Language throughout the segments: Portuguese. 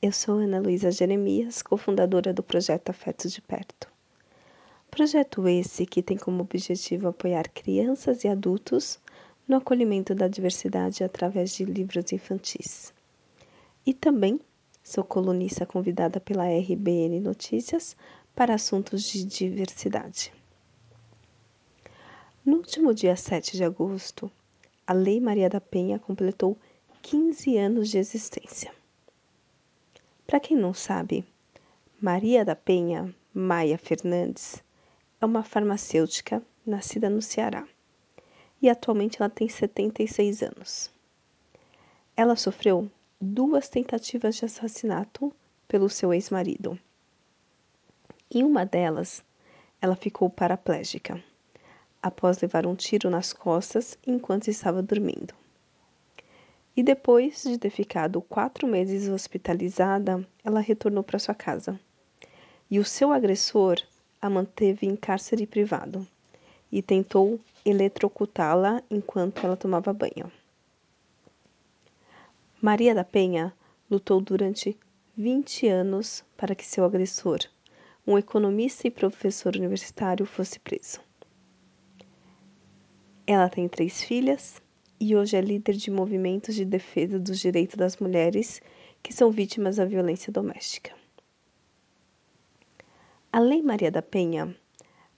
Eu sou Ana Luísa Jeremias, cofundadora do projeto Afetos de Perto. Projeto esse que tem como objetivo apoiar crianças e adultos no acolhimento da diversidade através de livros infantis. E também sou colunista convidada pela RBN Notícias para assuntos de diversidade. No último dia 7 de agosto, a Lei Maria da Penha completou 15 anos de existência. Para quem não sabe, Maria da Penha Maia Fernandes é uma farmacêutica nascida no Ceará e atualmente ela tem 76 anos. Ela sofreu duas tentativas de assassinato pelo seu ex-marido. Em uma delas, ela ficou paraplégica após levar um tiro nas costas enquanto estava dormindo. E depois de ter ficado quatro meses hospitalizada, ela retornou para sua casa. E o seu agressor a manteve em cárcere privado e tentou eletrocutá-la enquanto ela tomava banho. Maria da Penha lutou durante 20 anos para que seu agressor, um economista e professor universitário, fosse preso. Ela tem três filhas e hoje é líder de movimentos de defesa dos direitos das mulheres que são vítimas da violência doméstica. A Lei Maria da Penha,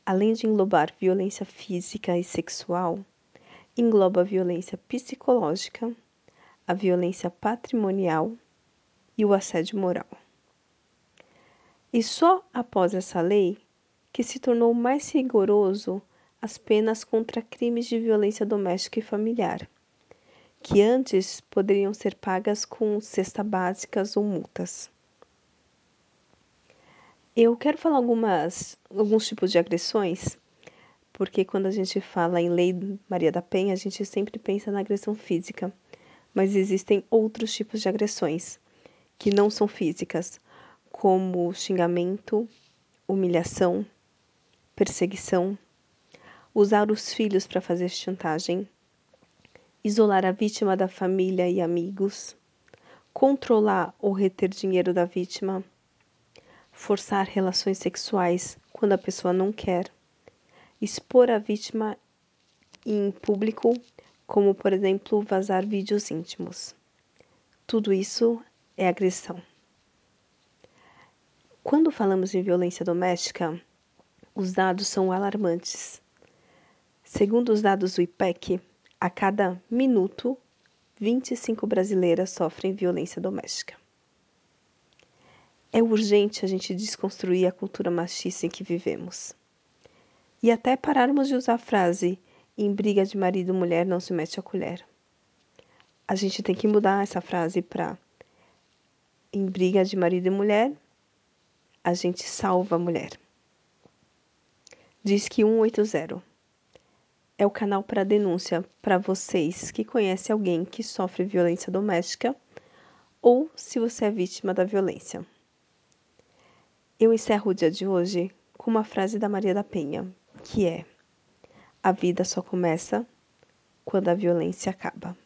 além de englobar violência física e sexual, engloba a violência psicológica, a violência patrimonial e o assédio moral. E só após essa lei que se tornou mais rigoroso as penas contra crimes de violência doméstica e familiar, que antes poderiam ser pagas com cesta básicas ou multas. Eu quero falar algumas, alguns tipos de agressões, porque quando a gente fala em Lei Maria da Penha, a gente sempre pensa na agressão física, mas existem outros tipos de agressões que não são físicas, como xingamento, humilhação, perseguição, usar os filhos para fazer chantagem, isolar a vítima da família e amigos, controlar ou reter dinheiro da vítima, forçar relações sexuais quando a pessoa não quer, expor a vítima em público, como por exemplo vazar vídeos íntimos. Tudo isso é agressão. Quando falamos em violência doméstica, os dados são alarmantes. Segundo os dados do IPEC, a cada minuto, 25 brasileiras sofrem violência doméstica. É urgente a gente desconstruir a cultura machista em que vivemos. E até pararmos de usar a frase em briga de marido e mulher não se mete a colher. A gente tem que mudar essa frase para em briga de marido e mulher, a gente salva a mulher. Diz que 180 é o canal para denúncia para vocês que conhecem alguém que sofre violência doméstica ou se você é vítima da violência. Eu encerro o dia de hoje com uma frase da Maria da Penha, que é: A vida só começa quando a violência acaba.